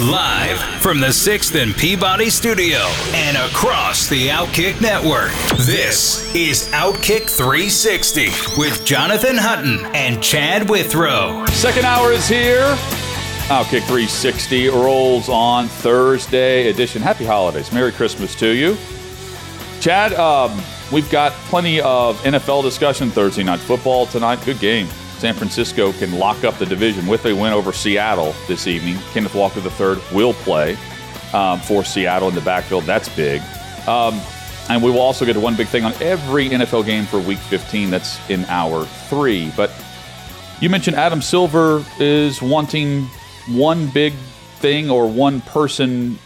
Live from the 6th and Peabody Studio and across the Outkick Network. This is Outkick 360 with Jonathan Hutton and Chad Withrow. Second hour is here. Outkick 360 rolls on Thursday edition. Happy holidays. Merry Christmas to you. Chad, um, we've got plenty of NFL discussion Thursday night football tonight. Good game. San Francisco can lock up the division with a win over Seattle this evening. Kenneth Walker III will play um, for Seattle in the backfield. That's big. Um, and we will also get to one big thing on every NFL game for Week 15. That's in hour three. But you mentioned Adam Silver is wanting one big thing or one person.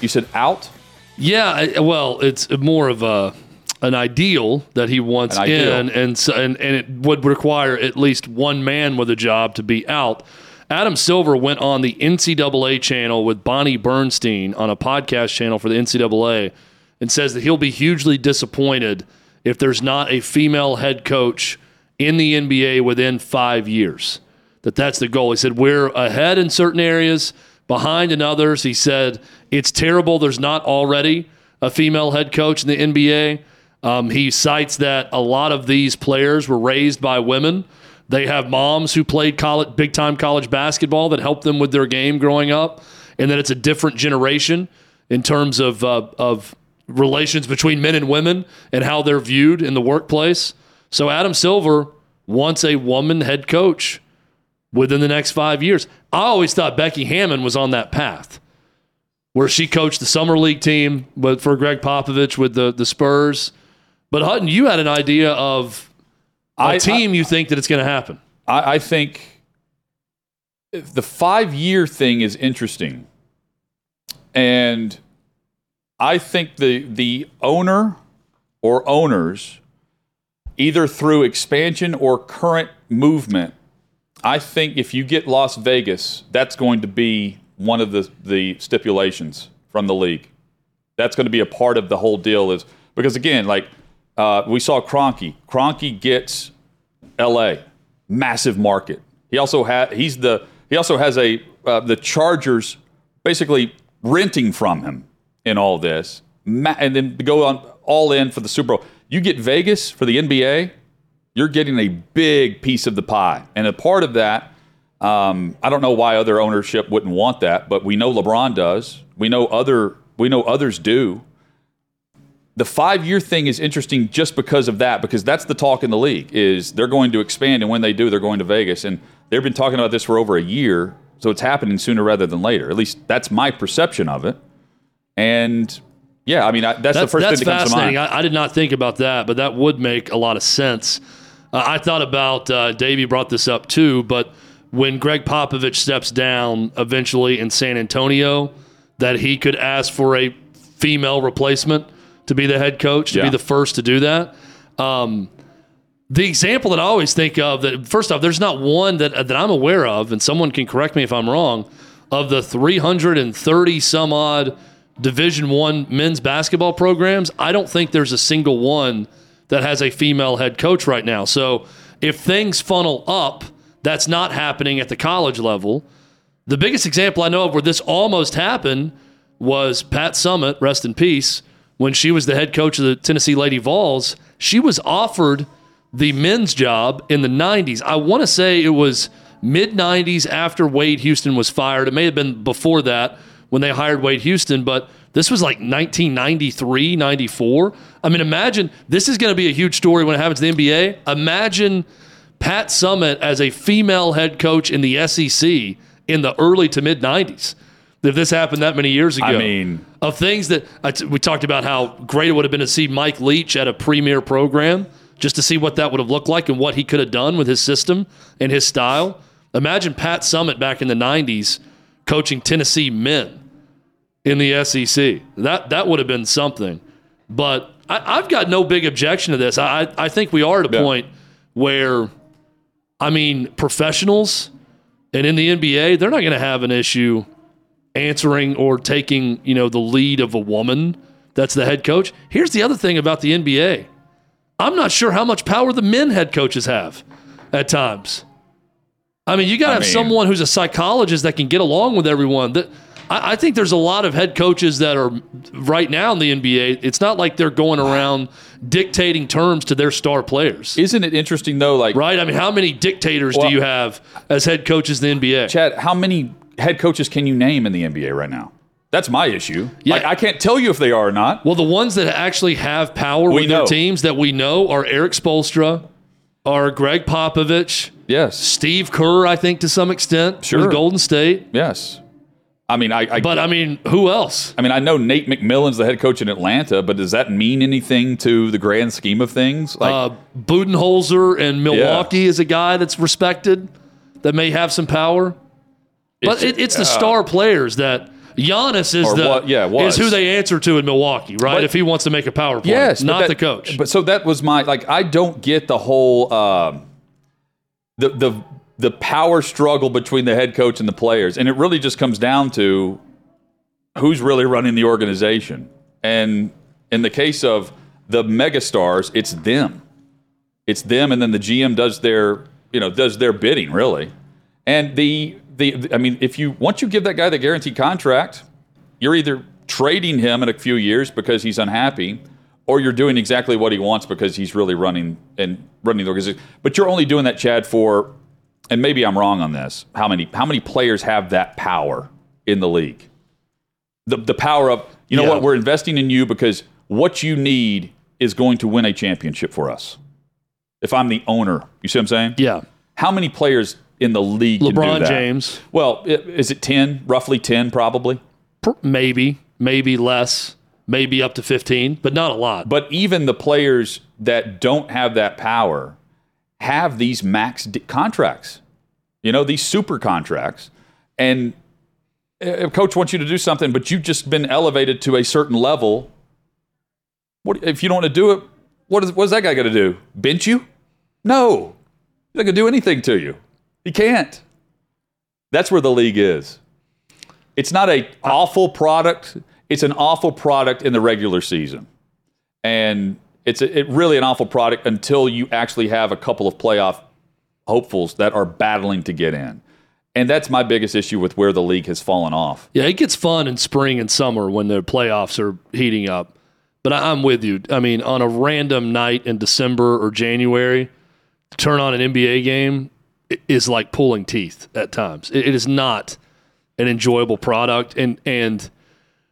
You said out. Yeah, well, it's more of a an ideal that he wants in, and, so, and and it would require at least one man with a job to be out. Adam Silver went on the NCAA channel with Bonnie Bernstein on a podcast channel for the NCAA and says that he'll be hugely disappointed if there's not a female head coach in the NBA within five years. That that's the goal. He said we're ahead in certain areas, behind in others. He said it's terrible. There's not already a female head coach in the NBA. Um, he cites that a lot of these players were raised by women. They have moms who played college, big time college basketball that helped them with their game growing up, and that it's a different generation in terms of uh, of relations between men and women and how they're viewed in the workplace. So Adam Silver wants a woman head coach within the next five years. I always thought Becky Hammon was on that path where she coached the summer league team but for Gregg Popovich with the the Spurs but Hutton, you had an idea of a I, team I, you think that it's going to happen. I, I think the five year thing is interesting. And I think the the owner or owners, either through expansion or current movement, I think if you get Las Vegas, that's going to be one of the, the stipulations from the league. That's going to be a part of the whole deal is because again, like uh, we saw Kroenke. Kroenke gets L.A. massive market. He also had he's the he also has a uh, the Chargers basically renting from him in all this, Ma- and then go on all in for the Super Bowl. You get Vegas for the NBA, you're getting a big piece of the pie, and a part of that. Um, I don't know why other ownership wouldn't want that, but we know LeBron does. We know other we know others do the five year thing is interesting just because of that, because that's the talk in the league is they're going to expand, and when they do, they're going to Vegas, and they've been talking about this for over a year, so it's happening sooner rather than later. At least that's my perception of it. And yeah, I mean I, that's, that's, the first that's thing that comes to mind. I, I, did not think about that, but that would make a lot of sense. Uh, I thought about uh, Davey brought this up too, but when Gregg Popovich steps down eventually in San Antonio, that he could ask for a female replacement to be the head coach, to yeah. be the first to do that. Um, the example that I always think of that first off, there's not one that that I'm aware of, and someone can correct me if I'm wrong. Of the 330 some odd Division One men's basketball programs, I don't think there's a single one that has a female head coach right now. So if things funnel up, that's not happening at the college level. The biggest example I know of where this almost happened was Pat Summitt, rest in peace when she was the head coach of the Tennessee Lady Vols, she was offered the men's job in the 90s. I want to say it was mid 90s after Wade Houston was fired. It may have been before that when they hired Wade Houston, but this was like 1993, 94. I mean, imagine this is going to be a huge story when it happens to the NBA. Imagine Pat Summitt as a female head coach in the SEC in the early to mid 90s if this happened that many years ago. I mean, of things that uh, we talked about how great it would have been to see Mike Leach at a premier program, just to see what that would have looked like and what he could have done with his system and his style. Imagine Pat Summitt back in the '90s coaching Tennessee men. in the SEC. That that would have been something. But I, I've got no big objection to this. I I think we are at a Yeah. point where, I mean, professionals and in the NBA, they're not going to have an issue answering or taking you know the lead of a woman that's the head coach. Here's the other thing about the NBA. I'm not sure how much power the men head coaches have at times. I mean, you got to have mean- someone who's a psychologist that can get along with everyone. That I, I think there's a lot of head coaches that are right now in the NBA. It's not like they're going around dictating terms to their star players, Isn't it interesting though? Like right? I mean, how many dictators Well- do you have as head coaches in the NBA? Chad, how many head coaches can you name in the NBA right now? That's my issue. Yeah. Like, I can't tell you if they are or not. Well, the ones that actually have power We with their know. teams that we know are Erik Spoelstra, are Gregg Popovich, Yes. Steve Kerr, I think to some extent Sure. with Golden State. Yes. I mean, I, I But I mean, who else? I mean, I know Nate McMillan's the head coach in Atlanta, but does that mean anything to the grand scheme of things? Like, Uh, Budenholzer in Milwaukee is a guy that's respected that may have some power. But It's- it, it's the star players that Giannis is the what- yeah, was. is who they answer to in Milwaukee, right? But- if he wants to make a power play, yes, not that- the coach. But so that was my like. I don't get the whole um, the the the power struggle between the head coach and the players, and it really just comes down to who's really running the organization. And in the case of the megastars, it's them. It's them, and then the GM does their you know does their bidding really. And the the I mean, if you once you give that guy the guaranteed contract, you're either trading him in a few years because he's unhappy, or you're doing exactly what he wants because he's really running and running the organization. But you're only doing that, Chad, for and maybe I'm wrong on this. How many how many players have that power in the league? The the power of you know Yeah. what we're investing in you because what you need is going to win a championship for us. If I'm the owner, you see what I'm saying? yeah, How many players in the league can do LeBron? James, Well, is it ten? Roughly ten, probably. maybe, maybe less, maybe up to fifteen, but not a lot. But even the players that don't have that power have these max d- contracts. You know, these super contracts. And a coach wants you to do something, but you've just been elevated to a certain level. What if you don't want to do it? What is what is that guy going to do? Bench you? No, he's not going to do anything to you. He can't. That's where the league is. It's not a awful product. It's an awful product in the regular season, and it's a, it really an awful product until you actually have a couple of playoff hopefuls that are battling to get in. And that's my biggest issue with where the league has fallen off. Yeah, it gets fun in spring and summer when the playoffs are heating up. But I'm with you. I mean, on a random night in December or January, turn on an NBA game is like pulling teeth at times. It, is not an enjoyable product, and and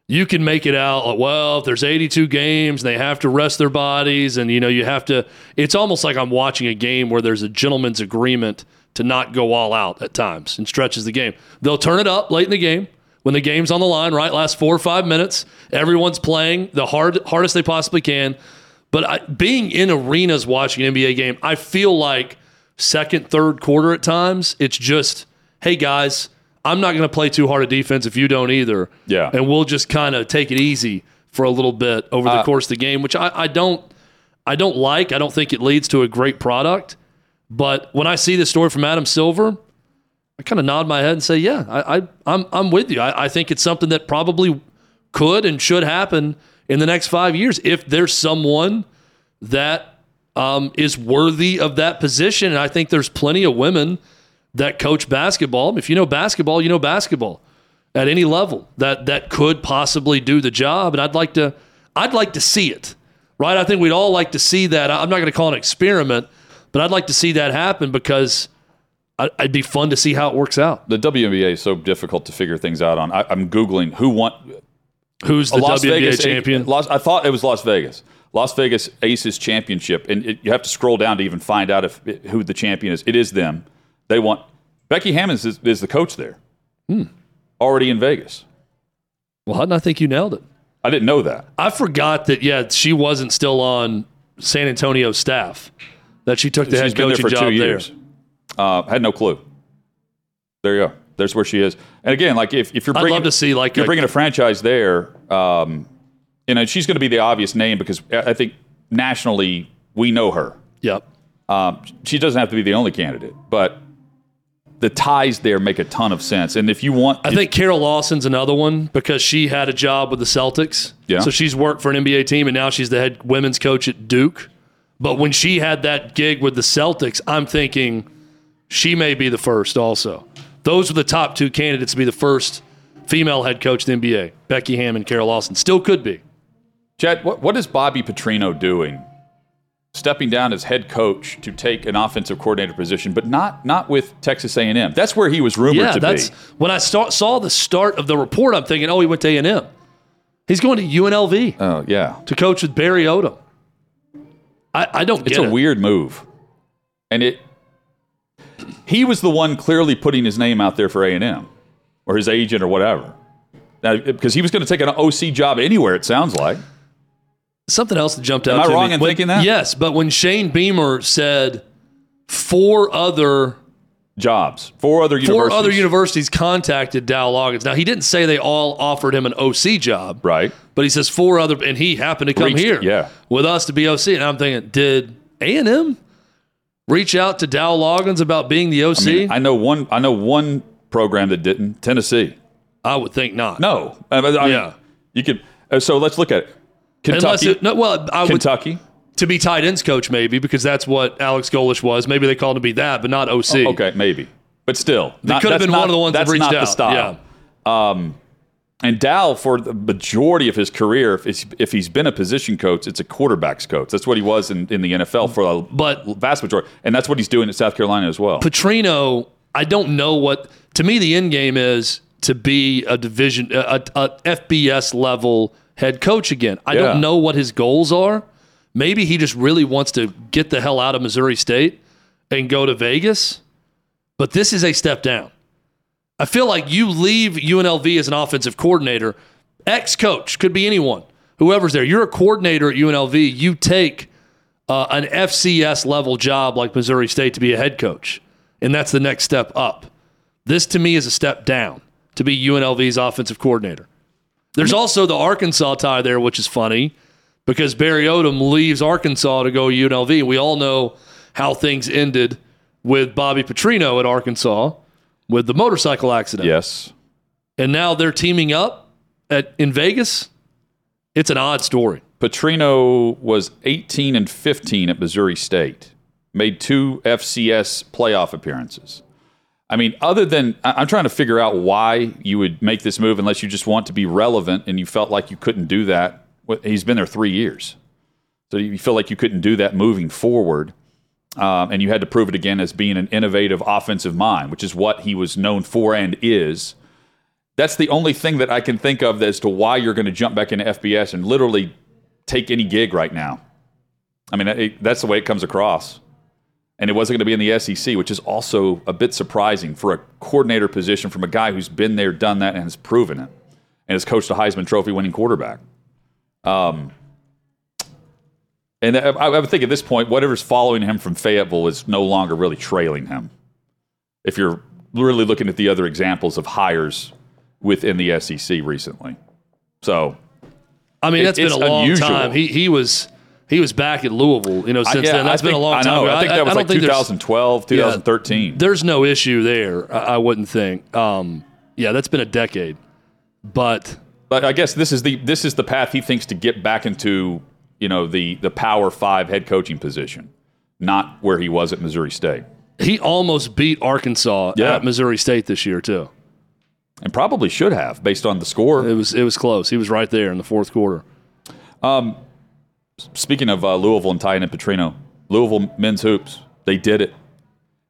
you can make it out like, well, if there's 82 games, they have to rest their bodies, and you know you have to. It's almost like I'm watching a game where there's a gentleman's agreement to not go all out at times and stretches the game. They'll turn it up late in the game when the game's on the line, right? Last four or five minutes, everyone's playing the hard hardest they possibly can. But I, being in arenas watching an NBA game, I feel like second, third quarter at times, it's just, hey guys, I'm not going to play too hard a defense if you don't either. Yeah. And we'll just kind of take it easy for a little bit over the uh, course of the game, which I, I don't I don't like. I don't think it leads to a great product. But when I see this story from Adam Silver, I kind of nod my head and say, "Yeah, I, I, I'm, I'm with you. I, I think it's something that probably could and should happen in the next five years if there's someone that um, is worthy of that position. And I think there's plenty of women that coach basketball. If you know basketball, you know basketball at any level that that could possibly do the job. And I'd like to, I'd like to see it. Right? I think we'd all like to see that. I'm not going to call it an experiment, but I'd like to see that happen because I- It'd be fun to see how it works out. The WNBA is so difficult to figure things out on. I, I'm googling who won Who's the Las WNBA Vegas champion? Las, I thought it was Las Vegas. Las Vegas Aces championship, and it, you have to scroll down to even find out if who the champion is. It is them. They want Becky Hammonds is, is the coach there, Hmm. already in Vegas. well, I think you nailed it? I didn't know that. I forgot that. Yeah, she wasn't still on San Antonio's staff. That she took the She's head been there coaching for job two there. Uh, had no clue. There you go. There's where she is. And again, like if, if you're I'd bringing, love to see, like, you're a- bringing a franchise there, um, you know, she's going to be the obvious name because I I think nationally we know her. Yep. Um, she doesn't have to be the only candidate, but the ties there make a ton of sense. And if you want, I think Kara Lawson's another one because she had a job with the Celtics. Yeah. So she's worked for an NBA team and now she's the head women's coach at Duke. But when she had that gig with the Celtics, I'm thinking she may be the first also. Those were the top two candidates to be the first female head coach in the NBA. Becky Hammond, Kara Lawson. Still could be. Chad, what, what is Bobby Petrino doing? Stepping down as head coach to take an offensive coordinator position, but not not with Texas A&M. That's where he was rumored Yeah, to that's be. when I start, saw the start of the report. I'm thinking, oh, he went to A&M. He's going to UNLV Oh yeah, to coach with Barry Odom. I, I don't it's a it. weird move, and it. He was the one clearly putting his name out there for A&M, or his agent or whatever. Now, because he was going to take an OC job anywhere. It sounds like. Something else that jumped out. Am I to wrong me. in When- thinking that? Yes, but when Shane Beamer said four other Jobs. Four other four universities. other universities contacted Dow Loggains. Now he didn't say they all offered him an OC job, Right. but he says four other, and he happened to come Reached- here, yeah. with us to be OC. And I'm thinking, did A and M reach out to Dow Loggains about being the OC? I, mean, I know one. I know one program that didn't. Tennessee. I would think not. No. I mean, Yeah. You could. uh, So let's look at it. Unless Kentucky. it, no, well, I would Kentucky. to be tight ends coach maybe because that's what Alex Golesh was. Maybe they called him to be that, but not OC. Okay, maybe. But still, not, could have been not- one of the ones that reached not out. the style. Um, and Dow, for the majority of his career, if, if he's been a position coach, it's a quarterbacks coach. That's what he was in, in the NFL for a But- vast majority, and that's what he's doing at South Carolina as well. Petrino, I don't know what. To me, the end game is to be a division, a, a FBS level head coach again. I Yeah. don't know what his goals are. Maybe he just really wants to get the hell out of Missouri State and go to Vegas. But this is a step down. I feel like you leave UNLV as an offensive coordinator, ex coach, could be anyone, whoever's there. You're a coordinator at UNLV. You take uh, an FCS level job like Missouri State to be a head coach, and that's the next step up. This to me is a step down to be UNLV's offensive coordinator. There's also the Arkansas tie there, which is funny because Barry Odom leaves Arkansas to go UNLV. We all know how things ended with Bobby Petrino at Arkansas with the motorcycle accident. yes. And now they're teaming up at in Vegas. It's an odd story. Petrino was 18 and 15 at Missouri State, made two FCS playoff appearances. I mean, other than I'm trying to figure out why you would make this move unless you just want to be relevant and you felt like you couldn't do that. He's been there three years. So you feel like you couldn't do that moving forward. Um, and you had to prove it again as being an innovative offensive mind, which is what he was known for and is. That's the only thing that I can think of as to why you're going to jump back into FBS and literally take any gig right now. I mean, it, that's the way it comes across. And it wasn't going to be in the SEC, which is also a bit surprising for a coordinator position from a guy who's been there, done that, and has proven it, and has coached a Heisman Trophy winning quarterback. Um, and I, I would think at this point, whatever's following him from Fayetteville is no longer really trailing him. If you're really looking at the other examples of hires within the SEC recently. So, I mean, It- that's been a long unusual. time. He he was he was back at Louisville, you know, since I, yeah, then. That's I been think- a long I time. know. ago. I think that was I like don't think 2012, 2013. There's no issue there. I, I wouldn't think. Um, yeah, that's been a decade. But But I guess this is the this is the path he thinks to get back into you know the the Power Five head coaching position, not where he was at Missouri State, he almost beat Arkansas Yeah. at Missouri State this year too. and probably should have based on the score. It was it was close. He was right there in the fourth quarter. Speaking of uh, Louisville and tying in Petrino, Louisville men's hoops, they did it.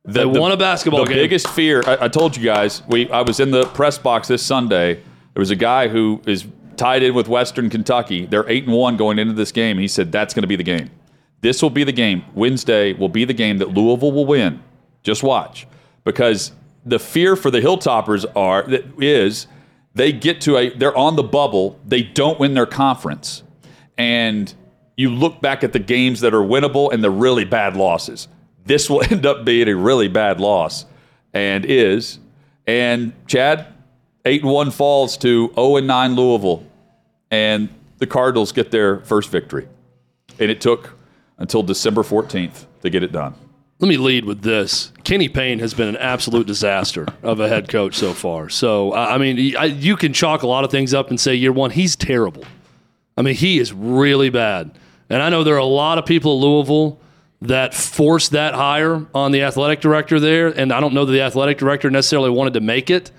The, They the- won a basketball the game. biggest fear I, I told you guys we i was in the press box this sunday. There was a guy who is tied in with western kentucky. They're 8 and 1 going into this game. He said that's going to be the game. This will be the game. Wednesday will be the game that louisville will win. Just watch. Because the fear for the hilltoppers are that is they get to a they're on the bubble. They don't win their conference. And you look back at the games that are winnable and the really bad losses. This will end up being a really bad loss and is. And Chad, 8 1 falls to zero and nine Louisville, and the Cardinals get their first victory. And it took until December fourteenth to get it done. Let me lead with this. Kenny Payne has been an absolute disaster of a head coach so far. So, I mean, you can chalk a lot of things up and say year one, he's terrible. I mean, he is really bad. And I know there are a lot of people at Louisville that forced that hire on the athletic director there. And I don't know that the athletic director necessarily wanted to make it,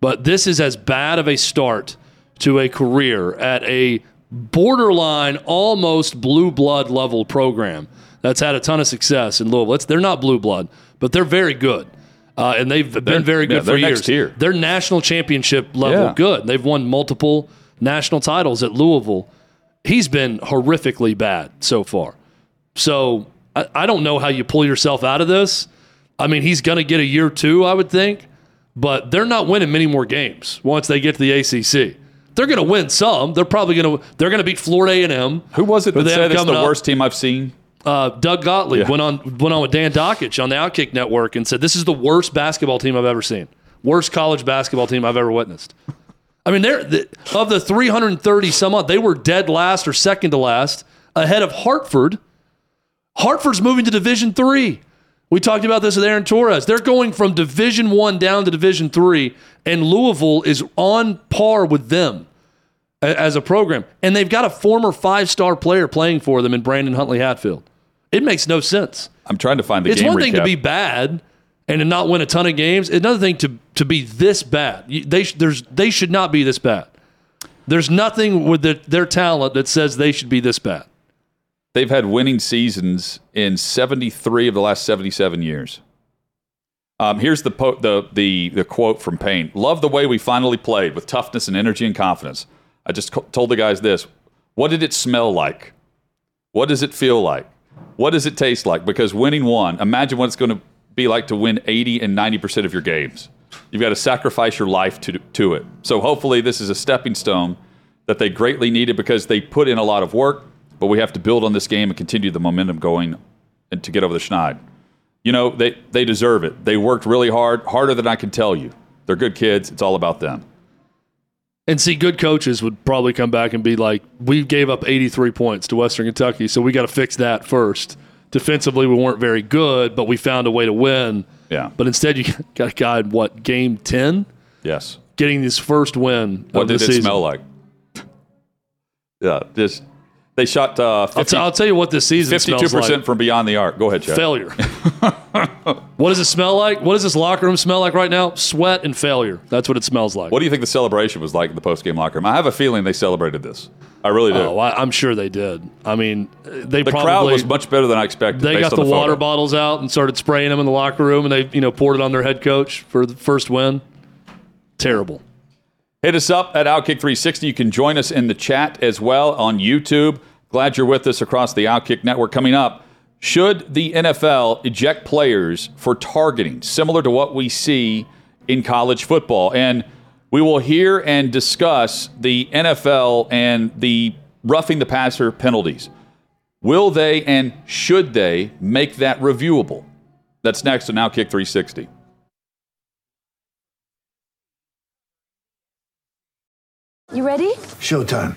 but this is as bad of a start to a career at a borderline, almost blue blood level program that's had a ton of success in Louisville. It's, they're not blue blood, but they're very good. Uh, and they've been very good yeah, for they're years. tier. They're national championship level Yeah. good. They've won multiple national titles at Louisville. He's been horrifically bad so far. So I, I don't know how you pull yourself out of this. I mean, he's going to get a year two, I would think, but they're not winning many more games once they get to the ACC. They're going to win some. They're probably going to. They're going to beat Florida A and M. Who was it that said it's the up? worst team I've seen? Uh, Doug Gottlieb Yeah. went on went on with Dan Dakich on the Outkick Network and said, "This is the worst basketball team I've ever seen. Worst college basketball team I've ever witnessed." I mean, they're the, of the 330 some odd, they were dead last or second to last, ahead of Hartford. Hartford's moving to Division Three. We talked about this with Aaron Torres. They're going from Division One down to Division Three, and Louisville is on par with them a- as a program. And they've got a former five-star player playing for them in Brandon Huntley Hatfield. It makes no sense. I'm trying to find the It's game one thing to be bad and to not win a ton of games. Another thing to to be this bad. They there's they should not be this bad. There's nothing with the, their talent that says they should be this bad. They've had winning seasons in 73 of the last 77 years. Um, here's the, po- the the the quote from Payne: "Love the way we finally played with toughness and energy and confidence." I just co- told the guys this: What did it smell like? What does it feel like? What does it taste like? Because winning one, imagine what it's going to be like to win 80 and 90 percent of your games. You've got to sacrifice your life to to it. So hopefully, this is a stepping stone that they greatly needed because they put in a lot of work. But we have to build on this game and continue the momentum going and to get over the Schneid. You know, they, they deserve it. They worked really hard, harder than I can tell you. They're good kids. It's all about them. And see, good coaches would probably come back and be like, "We gave up 83 points to Western Kentucky, so we got to fix that first. Defensively, we weren't very good, but we found a way to win. Yeah. But instead, you got a guy in what game 10 Yes. getting his first win. What did it season. smell like? yeah, just they shot uh, I'll, t- I'll tell you what this season 52% like. from beyond the arc. Go ahead, Chad. failure. what does it smell like? What does this locker room smell like right now? Sweat and failure. That's what it smells like. What do you think the celebration was like in the post-game locker room? I have a feeling they celebrated this. I really do. Oh, I, I'm sure they did. I mean, they the probably crowd was much better than I expected. they based got on the, water bottles out and started spraying them in the locker room, and they you know poured it on their head coach for the first win. Terrible. Hit us up at Outkick 360. You can join us in the chat as well on YouTube. Glad you're with us across the Outkick network. Coming up, should the NFL eject players for targeting, similar to what we see in college football? And we will hear and discuss the NFL and the roughing the passer penalties. Will they and should they make that reviewable? That's next on Outkick 360. You ready? Showtime.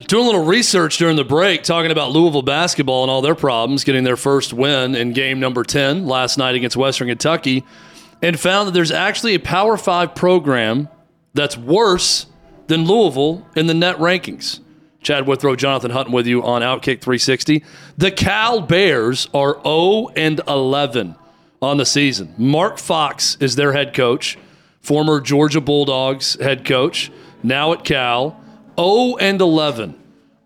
Doing a little research during the break, talking about Louisville basketball and all their problems, getting their first win in game number 10 last night against Western Kentucky, and found that there's actually a Power Five program that's worse than Louisville in the net rankings. Chad Withrow, Jonathan Hutton with you on Outkick 360. The Cal Bears are 0 and 11 on the season. Mark Fox is their head coach, former Georgia Bulldogs head coach, now at Cal. 0 and 11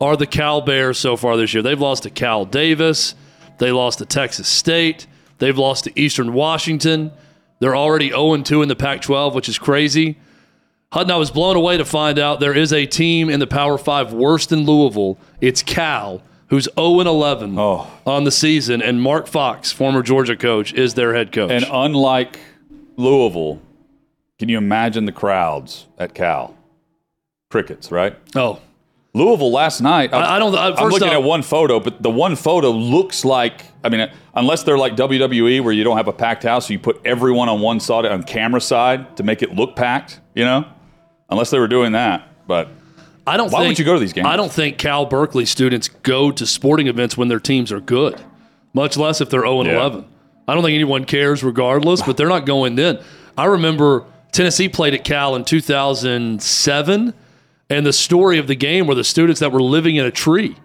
are the Cal Bears so far this year. They've lost to Cal Davis, they lost to Texas State, they've lost to Eastern Washington. They're already 0 2 in the Pac 12, which is crazy. Hutton, I was blown away to find out there is a team in the Power Five worse than Louisville. It's Cal, who's 0 11 Oh. on the season, and Mark Fox, former Georgia coach, is their head coach. And unlike Louisville, can you imagine the crowds at Cal? Crickets, right? oh, Louisville last night. I- I don't- I- I'm looking off- at one photo, but the one photo looks like. I mean, unless they're like WWE, where you don't have a packed house, so you put everyone on one side on camera side to make it look packed. You know, unless they were doing that, but I don't. Why think, would you go to these games? I don't think Cal Berkeley students go to sporting events when their teams are good, much less if they're zero and Yeah. eleven. I don't think anyone cares, regardless. But they're not going then. I remember Tennessee played at Cal in 2007, and the story of the game were the students that were living in a tree.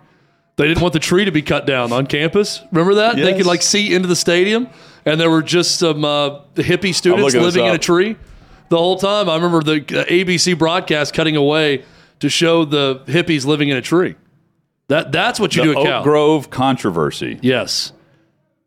They didn't want the tree to be cut down on campus. Remember that? They could like see into the stadium, and there were just some uh, hippie students living in a tree the whole time. I remember the uh, ABC broadcast cutting away to show the hippies living in a tree. That that's what you the do at Oak Cal. Grove controversy. Yes,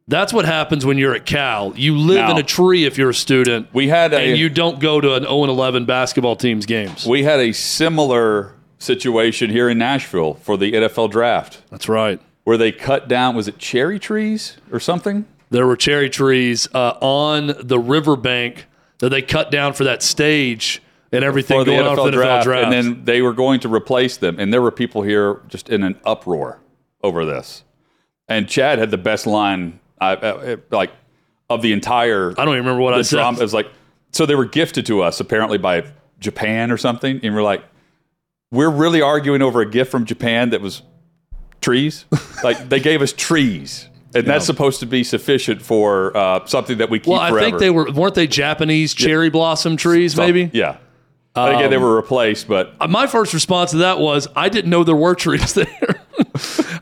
that's what happens when you're at Cal. You live Now- in a tree if you're a student, We had a and you don't go to an 0 and 11 basketball team's games. we had a similar situation here in Nashville for the NFL draft, That's right. where they cut down was it cherry trees or something? There were cherry trees uh, on the riverbank that they cut down for that stage and everything going on for the NFL draft. and then they were going to replace them, and there were people here just in an uproar over this. And Chad had the best line, I, uh, like of the entire. I don't even remember what I said. drama. It was like so they were gifted to us apparently by Japan or something, and we're like, we're really arguing over a gift from Japan that was trees. like they gave us trees. And that's supposed to be sufficient for uh, something that we keep well, I forever. think they were weren't they Japanese cherry blossom trees? Some- Maybe. Yeah. But again, they Um, were replaced, but Uh, my first response to that was I didn't know there were trees there.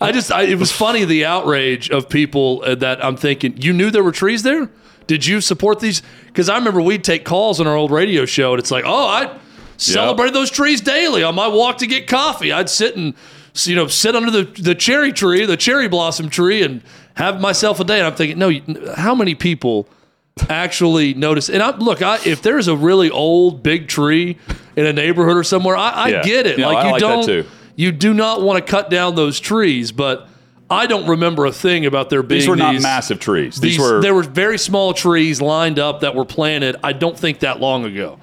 I just I, it was funny the outrage of people uh, that I'm thinking you knew there were trees there. Did you support these? Because I remember we'd take calls on our old radio show, and it's like, oh, I celebrated those trees daily on my walk to get coffee. I'd sit and you know sit under the the cherry tree, the cherry blossom tree, and have myself a day. And I'm thinking, no, how many people? actually notice. And I look, I, if there's a really old big tree in a neighborhood or somewhere, I, I Yeah. get it. Like you like don't, too. You do not want to cut down those trees. But I don't remember a thing about there being these were not these- massive trees. These, These, were there were very small trees lined up that were planted. I don't think that long ago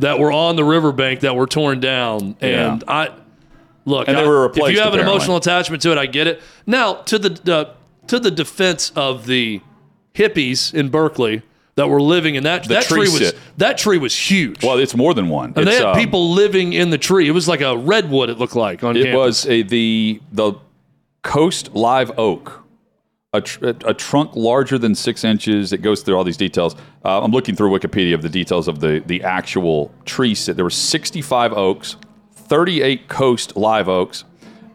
that were on the riverbank that were torn down. And I look, And they I- were if you have an emotional attachment to it, I get it. Now to the uh, to the defense of the hippies in Berkeley that were living in that The that tree tree, was sit. that tree was huge. well, it's more than one. and they had um, people living in the tree. It was like a redwood. It looked like on It campus. was a the the coast live oak, a, tr- a trunk larger than six inches. It goes through all these details. Uh, I'm looking through Wikipedia of the details of the the actual tree sit. There were 65 oaks, 38 coast live oaks,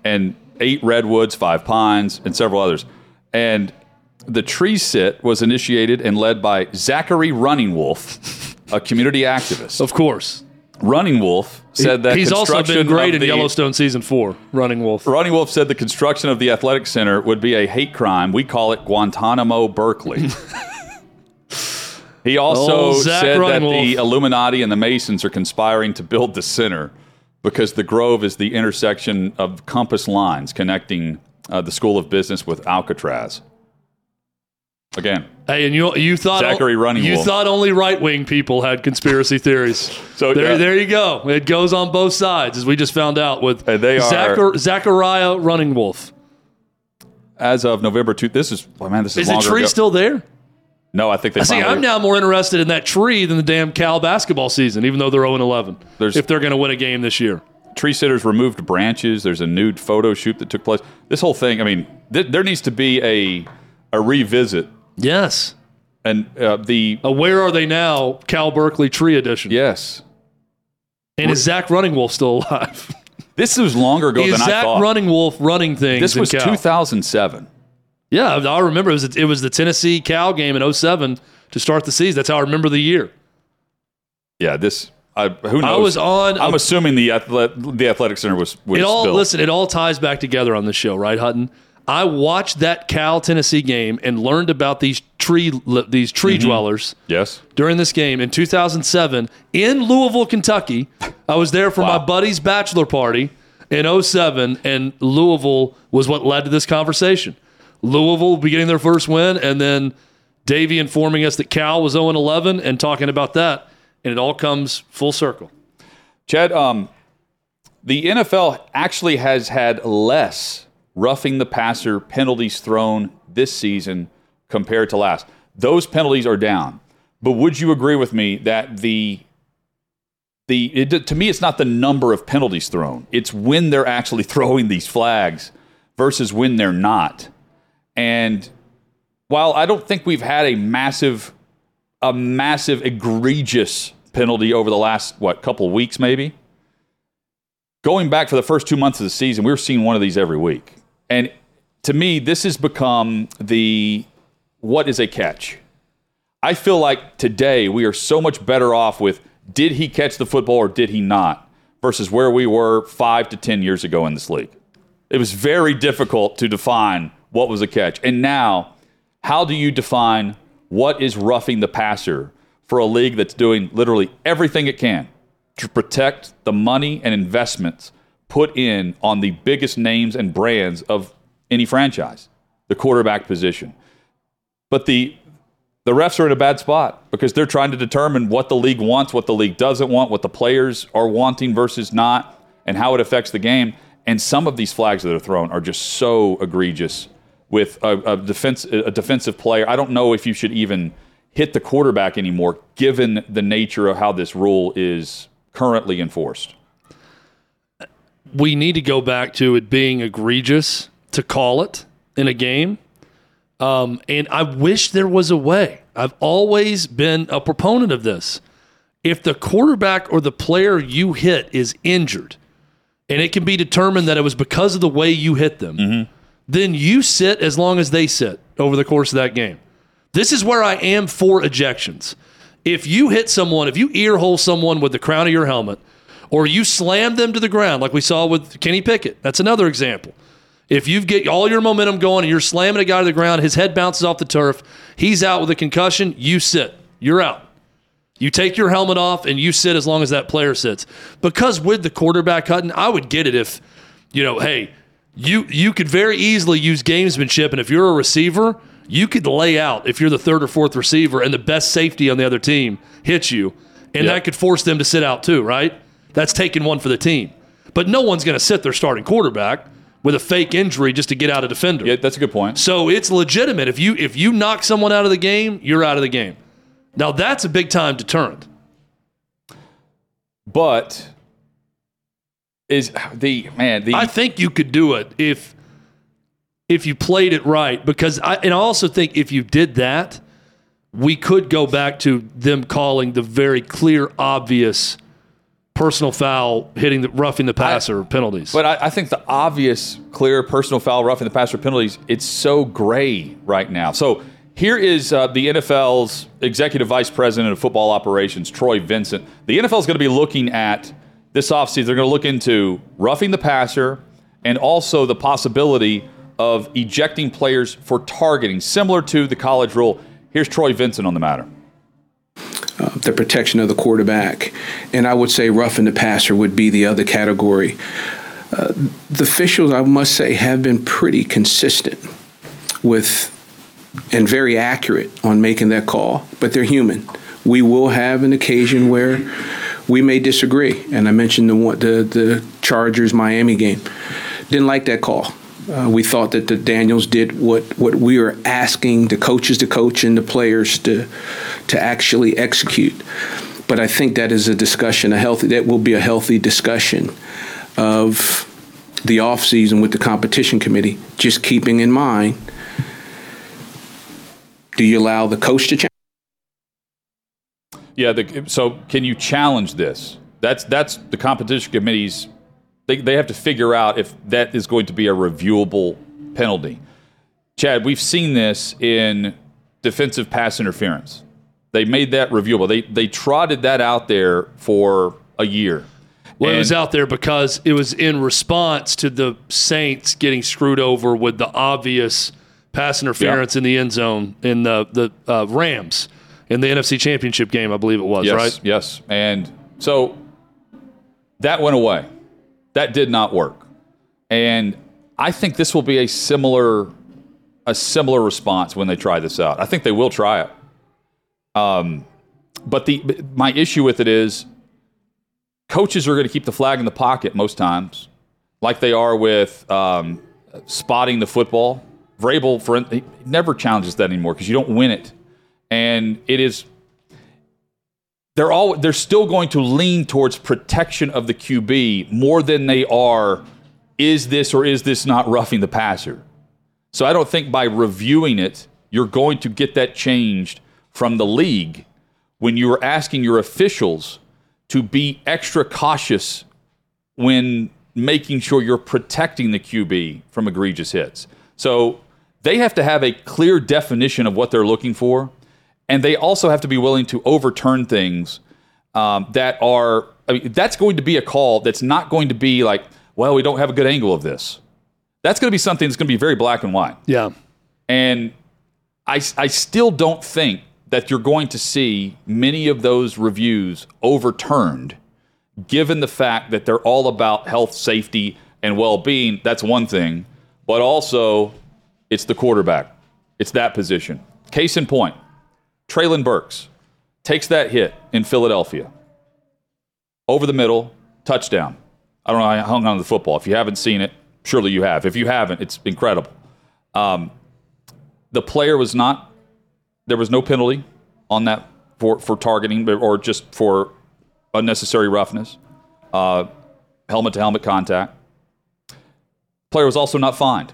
and eight redwoods, five pines, and several others. And the tree sit was initiated and led by Zachary Running Wolf, a community activist. of course. Running Wolf said that He's also been great in the- Yellowstone season four. Running Wolf. Running Wolf said the construction of the athletic center would be a hate crime. We call it Guantanamo Berkeley. he also Zach said that Running the Illuminati and the Masons are conspiring to build the center because the Grove is the intersection of compass lines connecting uh, the School of Business with Alcatraz. Again, Hey, and you you thought Zachary Running you Wolf. thought only right wing people had conspiracy theories. So, there, yeah. there you go. It goes on both sides, as we just found out with they are- Zachariah Running Wolf. as of November 2, this is, oh man, this is, Is the tree ago. still there? No, I think they See, I'm now more interested in that tree than the damn Cal basketball season, even though they're 0 11. If they're going to win a game this year. tree sitters removed branches. There's a nude photo shoot that took place. This whole thing, I mean, th- there needs to be a a revisit. Yes. And uh, the A Where Are They Now Cal Berkeley Tree Edition. yes, And is Zach Running Wolf still alive? this was longer ago is than I Zach thought. Running Wolf running things? this was Cal? 2007. Yeah, I remember it was it was the Tennessee Cal game in 07 to start the season. That's how I remember the year. Yeah, this. I, who knows? I was on. I'm a- assuming the athlet, the athletic center was was it all built. listen. It all ties back together on this show, right, Hutton? I watched that Cal Tennessee game and learned about these tree these tree dwellers Yes. during this game in 2007 in Louisville, Kentucky. I was there for my Wow. buddy's bachelor party in 07, and Louisville was what led to this conversation. Louisville getting their first win, and then Davey informing us that Cal was 0 11 and talking about that, and it all comes full circle. Chad, um, the NFL actually has had less roughing the passer penalties thrown this season compared to last. Those penalties are down. But would you agree with me that the the it, to me it's not the number of penalties thrown. It's when they're actually throwing these flags versus when they're not. And while I don't think we've had a massive a massive egregious penalty over the last what couple weeks maybe going back for the first two months of the season we were seeing one of these every week and to me this has become the what is a catch? I feel like today we are so much better off with did he catch the football or did he not versus where we were five to ten years ago in this league. It was very difficult to define what was a catch. And now how do you define what is roughing the passer for a league that's doing literally everything it can to protect the money and investments put in on the biggest names and brands of any franchise, the quarterback position. But the the refs are in a bad spot because they're trying to determine what the league wants, what the league doesn't want, what the players are wanting versus not, and how it affects the game. And some of these flags that are thrown are just so egregious with a, a defense a defensive player. I don't know if you should even hit the quarterback anymore, given the nature of how this rule is currently enforced. We need to go back to it being egregious to call it in a game. Um, and I wish there was a way. I've always been a proponent of this. If the quarterback or the player you hit is injured, and it can be determined that it was because of the way you hit them, then you sit as long as they sit over the course of that game. This is where I am for ejections. If you hit someone, if you earhole someone with the crown of your helmet, or you slam them to the ground, like we saw with Kenny Pickett, that's another example. If you get all your momentum going and you're slamming a guy to the ground, his head bounces off the turf, he's out with a concussion, you sit. You're out. You take your helmet off and you sit as long as that player sits. Because with the quarterback cutting, I would get it if, you know, hey, you you could very easily use gamesmanship, and if you're a receiver, you could lay out if you're the third or fourth receiver and the best safety on the other team hits you, and Yep. that could force them to sit out too, right? That's taking one for the team. But no one's going to sit their starting quarterback with a fake injury just to get out a defender. Yeah, that's a good point. So it's legitimate. If you if you knock someone out of the game, you're out of the game. Now that's a big time deterrent. But is the man the I think you could do it if if you played it right. Because I and I also think if you did that, we could go back to them calling the very clear, obvious personal foul hitting the roughing the passer penalties. But I, I think the obvious, clear personal foul, roughing the passer penalties, it's so gray right now. So here is uh, the NFL's executive vice president of football operations, Troy Vincent. The NFL is going to be looking at this offseason. They're going to look into roughing the passer and also the possibility of ejecting players for targeting, similar to the college rule. Here's Troy Vincent on the matter. The protection of the quarterback. And I would say roughing the passer would be the other category. Uh, the officials, I must say, have been pretty consistent with and very accurate on making that call, but they're human. We will have an occasion where we may disagree. And I mentioned the the, the Chargers Miami game. Didn't like that call. Uh, we thought that the Daniels did what, what we were asking the coaches to coach and the players to to actually execute. But I think that is a discussion, a healthy that will be a healthy discussion of the off season with the competition committee, just keeping in mind do you allow the coach to change? Yeah. The, so can you challenge this? That's that's the competition committee's. They, they have to figure out if that is going to be a reviewable penalty. Chad, we've seen this in defensive pass interference. They made that reviewable. They they trotted that out there for a year. Well, it was out there because it was in response to the Saints getting screwed over with the obvious pass interference in the end zone in the the uh, Rams in the NFC Championship game, I believe it was, yes, right? Yes. And so that went away. That did not work. And I think this will be a similar a similar response when they try this out. I think they will try it. Um, but the my issue with it is coaches are going to keep the flag in the pocket most times, like they are with um, spotting the football. Vrabel, for never challenges that anymore because you don't win it, and it is they're all they're still going to lean towards protection of the QB more than they are is this or is this not roughing the passer. So I don't think by reviewing it you're going to get that changed from the league when you are asking your officials to be extra cautious when making sure you're protecting the QB from egregious hits. So they have to have a clear definition of what they're looking for, and they also have to be willing to overturn things um, that are. I mean, that's going to be a call that's not going to be like, well, we don't have a good angle of this. That's going to be something that's going to be very black and white. Yeah. And I, I still don't think that you're going to see many of those reviews overturned, given the fact that they're all about health, safety, and well being. That's one thing. But also, it's the quarterback, it's that position. Case in point, Treylon Burks takes that hit in Philadelphia. Over the middle, touchdown. I don't know I hung on to the football. If you haven't seen it, surely you have. If you haven't, it's incredible. Um, the player was not there was no penalty on that for, for targeting or just for unnecessary roughness uh, helmet to helmet contact player was also not fined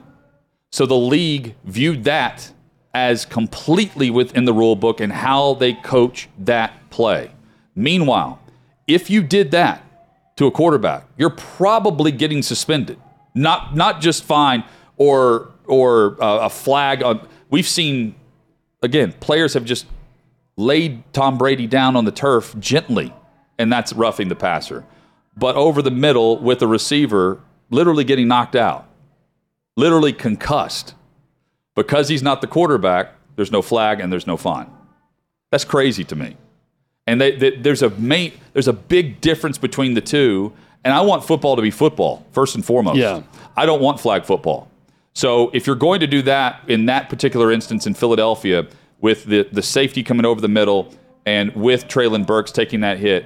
so the league viewed that as completely within the rule book and how they coach that play meanwhile if you did that to a quarterback you're probably getting suspended not not just fine or or uh, a flag on we've seen again, players have just laid Tom Brady down on the turf gently, and that's roughing the passer. But over the middle with a receiver literally getting knocked out, literally concussed. Because he's not the quarterback, there's no flag and there's no fine. That's crazy to me. And they, they, there's a main, there's a big difference between the two. And I want football to be football first and foremost. Yeah. I don't want flag football. So if you're going to do that in that particular instance in Philadelphia, with the, the safety coming over the middle and with Treylon Burks taking that hit,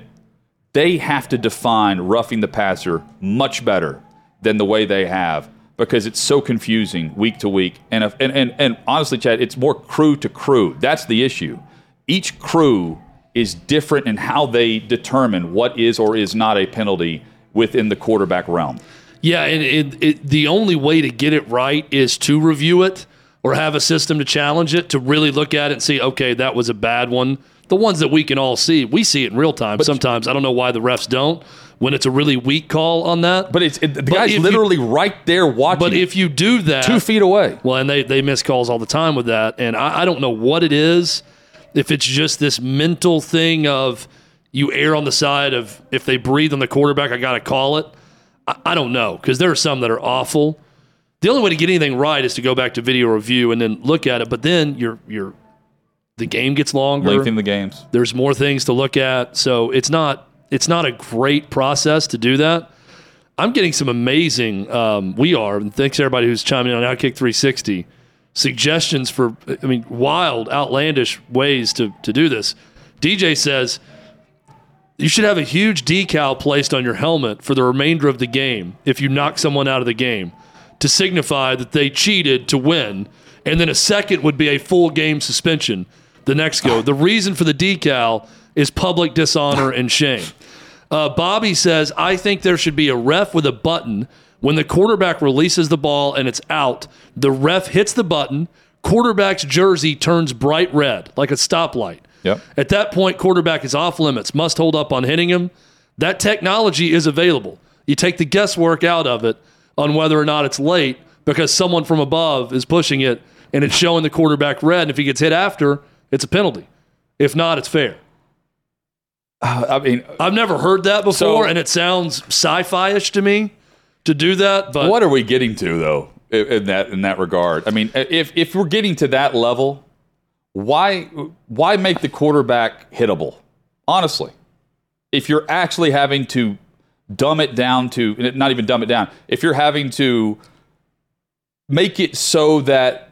they have to define roughing the passer much better than the way they have because it's so confusing week to week. And, if, and, and, and honestly, Chad, it's more crew to crew. That's the issue. Each crew is different in how they determine what is or is not a penalty within the quarterback realm. Yeah, and it, it, the only way to get it right is to review it or have a system to challenge it to really look at it and see, okay, that was a bad one. The ones that we can all see, we see it in real time. Sometimes I don't know why the refs don't when it's a really weak call on that. But it's it, the But guy's if you- literally right there watching. But if you do that, two feet away. well, and they they miss calls all the time with that, and I, I don't know what it is. If it's just this mental thing of you err on the side of if they breathe on the quarterback, I got to call it. I, I don't know because there are some that are awful. The only way to get anything right is to go back to video review and then look at it. But then you're you're the game gets longer. Lengthening the games. There's more things to look at, so it's not it's not a great process to do that. I'm getting some amazing. Um, we are, and thanks everybody who's chiming in on Outkick 360 suggestions for. I mean, wild, outlandish ways to to do this. DJ says you should have a huge decal placed on your helmet for the remainder of the game if you knock someone out of the game to signify that they cheated to win, and then a second would be a full game suspension. The next go. The reason for the decal is public dishonor and shame. Uh, Bobby says, I think there should be a ref with a button. When the quarterback releases the ball and it's out, the ref hits the button. Quarterback's jersey turns bright red, like a stoplight. Yep. At that point, quarterback is off limits, must hold up on hitting him. That technology is available. You take the guesswork out of it on whether or not it's late because someone from above is pushing it and it's showing the quarterback red. And if he gets hit after, it's a penalty. If not, it's fair. Uh, I mean, I've never heard that before, So- and it sounds sci-fi-ish to me to do that. But what are we getting to though in that in that regard? I mean, if if we're getting to that level, why why make the quarterback hittable? Honestly, if you're actually having to dumb it down to not even dumb it down, if you're having to make it so that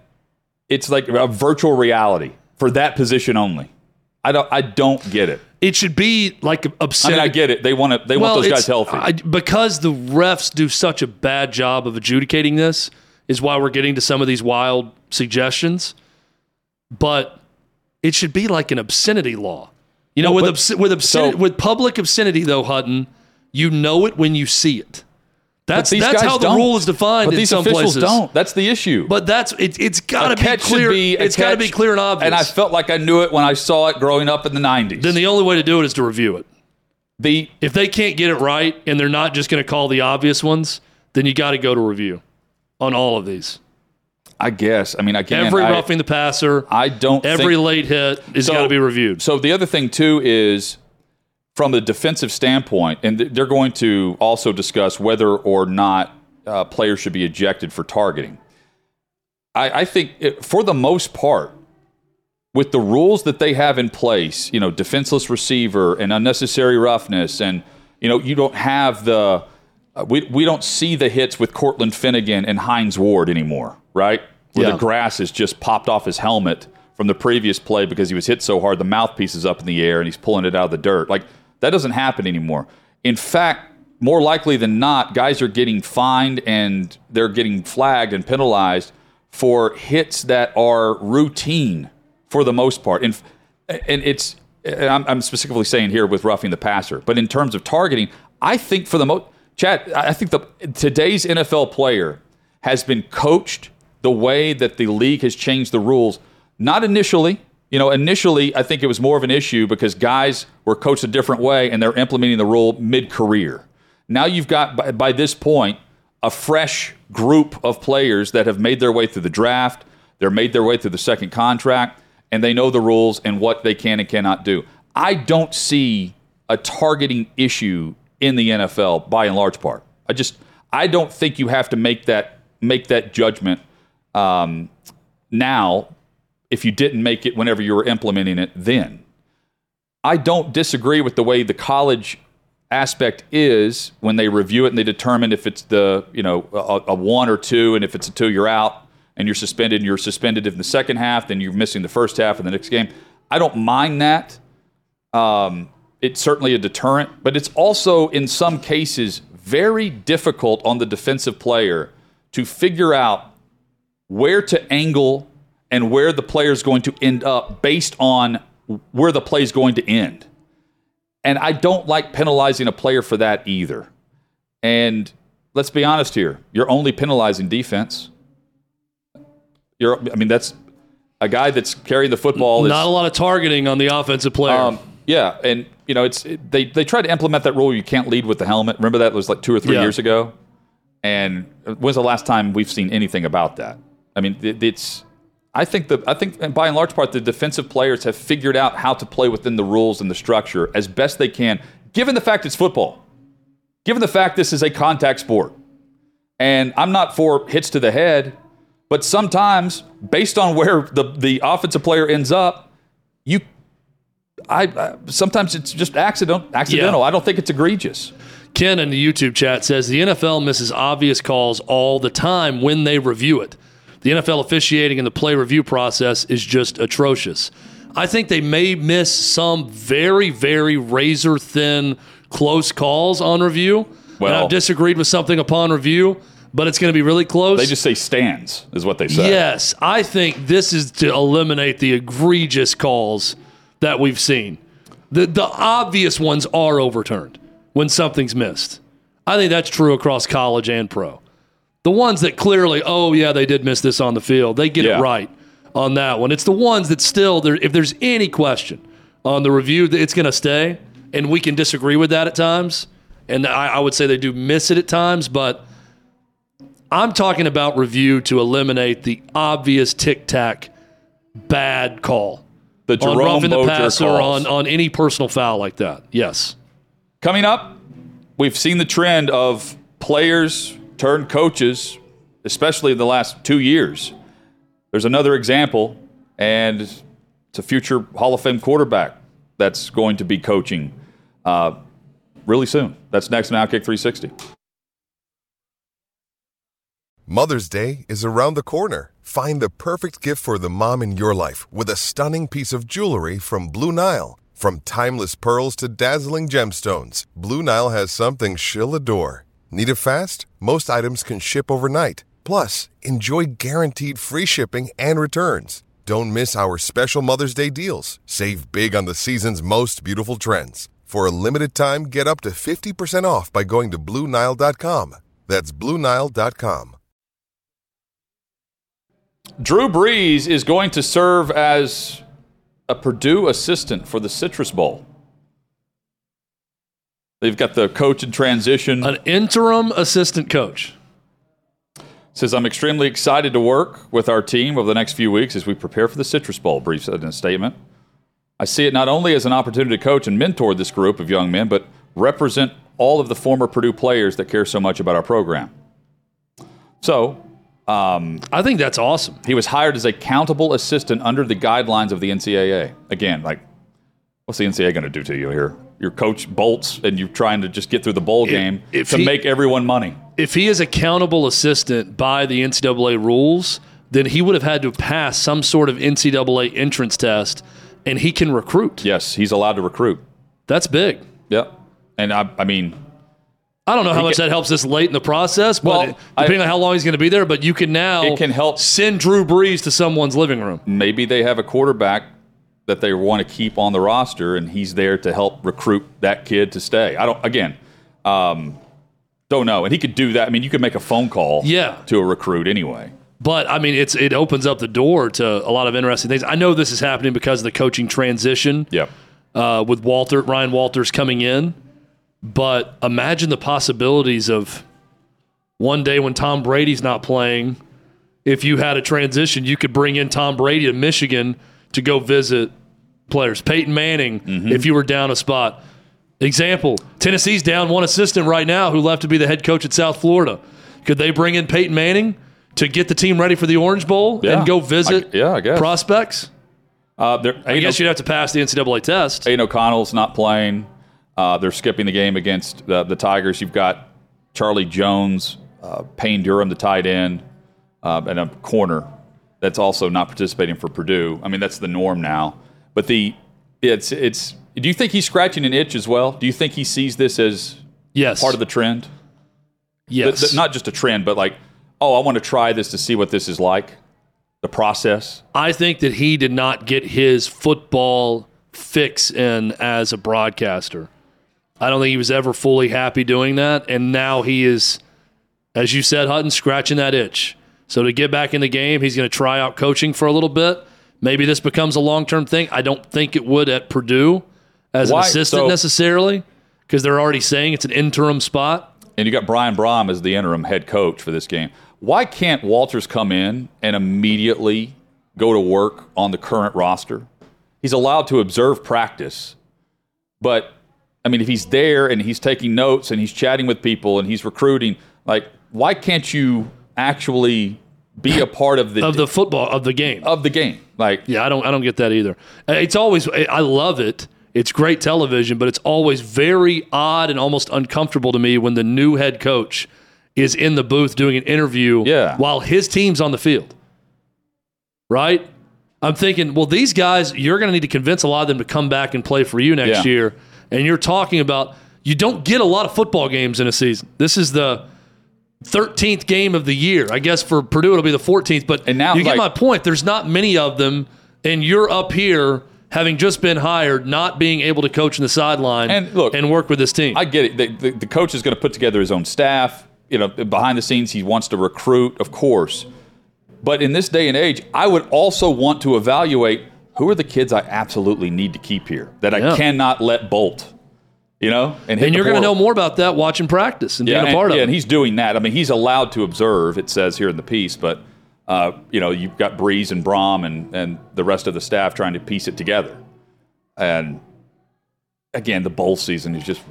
it's like a virtual reality for that position only. I don't I don't get it. It should be like I obscenity. mean, I get it. They want to they Well, want those guys healthy. I, because the refs do such a bad job of adjudicating this, is why we're getting to some of these wild suggestions. But it should be like an obscenity law. You know, Well, with but- obsc- with obscenity, so- with public obscenity though, Hutton, you know it when you see it. That's these that's guys how the don't. rule is defined but in these some officials places. don't. That's the issue. But that's it, it's got to be clear. be it's got to be clear and obvious. And I felt like I knew it when I saw it growing up in the '90s. then the only way to do it is to review it. the If they can't get it right and they're not just going to call the obvious ones, then you got to go to review on all of these. I guess. I mean, again, every I, roughing the passer, I don't. every think, late hit is So- got to be reviewed. So the other thing too is from a defensive standpoint, and th- they're going to also discuss whether or not uh, players should be ejected for targeting. I, I think it, for the most part, with the rules that they have in place, you know, defenseless receiver and unnecessary roughness, and you know, you don't have the uh, we we don't see the hits with Cortland Finnegan and Hines Ward anymore, right? Where Yeah. the grass has just popped off his helmet from the previous play because he was hit so hard, the mouthpiece is up in the air and he's pulling it out of the dirt. Like that doesn't happen anymore. In fact, more likely than not, guys are getting fined and they're getting flagged and penalized for hits that are routine for the most part. And and it's and I'm, I'm specifically saying here with roughing the passer, but in terms of targeting, I think for the most, Chad, I think the today's NFL player has been coached the way that the league has changed the rules. Not initially, you know, initially I think it was more of an issue because guys were coached a different way and they're implementing the rule mid-career. Now you've got by, by this point a fresh group of players that have made their way through the draft, they're made their way through the second contract, and they know the rules and what they can and cannot do. I don't see a targeting issue in the NFL by and large part. I just I don't think you have to make that make that judgment um, now if you didn't make it whenever you were implementing it then. I don't disagree with the way the college aspect is when they review it and they determine if it's the you know a, a one or two, and if it's a two, you're out and you're suspended. and You're suspended in the second half, then you're missing the first half of the next game. I don't mind that. Um, it's certainly a deterrent, but it's also in some cases very difficult on the defensive player to figure out where to angle and where the player is going to end up based on where the play is going to end. And I don't like penalizing a player for that either. And let's be honest here, you're only penalizing defense. You're, I mean, that's a guy that's carrying the football. is- Not a lot of targeting on the offensive player. um, yeah, and you know, it's it, they they tried to implement that rule. You can't lead with the helmet. Remember that was like two or three Yeah. years ago. And when's the last time we've seen anything about that? I mean, it, it's. I think the I think and by and large part the defensive players have figured out how to play within the rules and the structure as best they can, given the fact it's football, given the fact this is a contact sport. And I'm not for hits to the head, but sometimes based on where the the offensive player ends up, you I, I sometimes it's just accident accidental. Yeah. I don't think it's egregious. Ken in the YouTube chat says the NFL misses obvious calls all the time when they review it. The NFL officiating and the play review process is just atrocious. I think they may miss some very, very razor thin, close calls on review. and Well- I've disagreed with something upon review, but it's going to be really close. They just say stands is what they say. Yes, I think this is to eliminate the egregious calls that we've seen. The the obvious ones are overturned when something's missed. I think that's true across college and pro. The ones that clearly, oh yeah, they did miss this on the field. They get Yeah. it right on that one. It's the ones that still there if there's any question on the review that it's going to stay and we can disagree with that at times. And I, I would say they do miss it at times, but I'm talking about review to eliminate the obvious tic tac bad call. The on Jerome roughing the passer, on, on any personal foul like that. Yes. Coming up, we've seen the trend of players turn coaches, especially in the last two years. There's another example, and it's a future Hall of Fame quarterback that's going to be coaching uh, really soon. That's next on Outkick 360. Mother's Day is around the corner. Find the perfect gift for the mom in your life with a stunning piece of jewelry from Blue Nile. From timeless pearls to dazzling gemstones, Blue Nile has something she'll adore. Need it fast? Most items can ship overnight. Plus, enjoy guaranteed free shipping and returns. Don't miss our special Mother's Day deals. Save big on the season's most beautiful trends. For a limited time, get up to 50% off by going to Blue Nile.com. That's Blue Nile.com. Drew Brees is going to serve as a Purdue assistant for the Citrus Bowl. They've got the coach in transition. An interim assistant coach. Says, I'm extremely excited to work with our team over the next few weeks as we prepare for the Citrus Bowl, Brees said in a statement. I see it not only as an opportunity to coach and mentor this group of young men, but represent all of the former Purdue players that care so much about our program. So, um, I think that's awesome. he was hired as a countable assistant under the guidelines of the NCAA. Again, like, what's the NCAA going to do to you here? Your coach bolts and you're trying to just get through the bowl game if to he- make everyone money. If he is accountable assistant by the NCAA rules, then he would have had to pass some sort of NCAA entrance test, and he can recruit. Yes, he's allowed to recruit. That's big. Yep. And I, I mean, I don't know how much can- that helps us late in the process, but Well, depending I- on how long he's going to be there, but you can now It can help- send Drew Brees to someone's living room. maybe they have a quarterback that they want to keep on the roster, and he's there to help recruit that kid to stay. I don't. Again, um, don't know. And he could do that. I mean, you could make a phone call, Yeah. to a recruit anyway. But I mean, it's it opens up the door to a lot of interesting things. I know this is happening because of the coaching transition Yep. uh, with Walter Ryan Walters coming in. But imagine the possibilities of one day when Tom Brady's not playing, if you had a transition, you could bring in Tom Brady to Michigan to go visit players. Peyton Manning, if you were down a spot. Example: Tennessee's down one assistant right now who left to be the head coach at South Florida. Could they bring in Peyton Manning to get the team ready for the Orange Bowl Yeah. and go visit I- yeah, I guess. prospects? Uh, there, I guess you'd have to pass the NCAA test. Aidan O'Connell's not playing. Uh, they're skipping the game against the, the Tigers. You've got Charlie Jones, uh, Payne Durham, the tight end, uh, and a corner that's also not participating for Purdue. I mean, that's the norm now. But the it's it's. Do you think he's scratching an itch as well? Do you think he sees this as Yes, part of the trend? yes. Th- th- not just a trend, but like, oh, I want to try this to see what this is like. The process. I think that he did not get his football fix in as a broadcaster. I don't think he was ever fully happy doing that. And now he is, as you said, Hutton, scratching that itch. So to get back in the game, he's going to try out coaching for a little bit. Maybe this becomes a long term thing. I don't think it would at Purdue as Why- an assistant so- necessarily because they're already saying it's an interim spot. and you got Brian Brohm as the interim head coach for this game. Why can't Walters come in and immediately go to work on the current roster? He's allowed to observe practice, but I mean, if he's there and he's taking notes and he's chatting with people and he's recruiting, like, why can't you actually be a part of the Of the football of the game. of the game? Like, Yeah, I don't I don't get that either. Uh, It's always I love it. It's great television, but it's always very odd and almost uncomfortable to me when the new head coach is in the booth doing an interview Yeah. while his team's on the field. Right? I'm thinking, well, these guys, you're going to need to convince a lot of them to come back and play for you next Yeah. year. And you're talking about you don't get a lot of football games in a season. This is the 13th game of the year. I guess for Purdue it'll be the 14th, but And now, you get like- my point. There's not many of them, and you're up here having just been hired, not being able to coach in the sideline And look, and work with this team. I get it. The, the, the coach is going to put together his own staff. You know, behind the scenes, he wants to recruit, of course. But in this day and age, I would also want to evaluate who are the kids I absolutely need to keep here that I cannot let bolt. You know, hit and you're going to know more about that watching practice and Yeah, being a and, part of yeah, it. and he's doing that. I mean, he's allowed to observe. It says here in the piece, but uh, you know, you've got Brees and Brohm and, and the rest of the staff trying to piece it together. And again, the bowl season is just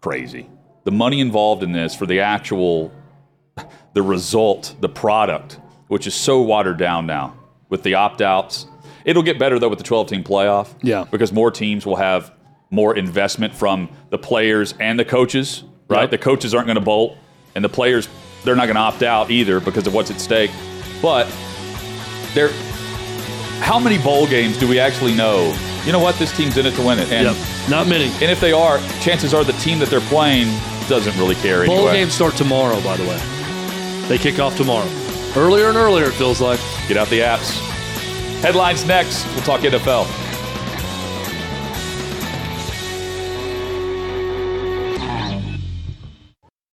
crazy. The money involved in this for the actual, the result, the product, which is so watered down now with the opt outs. It'll get better though with the 12 team playoff. Yeah. Because more teams will have more investment from the players and the coaches, right? Yep. The coaches aren't going to bolt, and the players, they're not going to opt out either because of what's at stake. But there, how many bowl games do we actually know? You know what? This team's in it to win it. And, Yep. Not many. and if they are, chances are the team that they're playing doesn't really care Bowl anyway. games start tomorrow, by the way. They kick off tomorrow. Earlier and earlier, it feels like. Get out the apps. Headlines next. We'll talk NFL.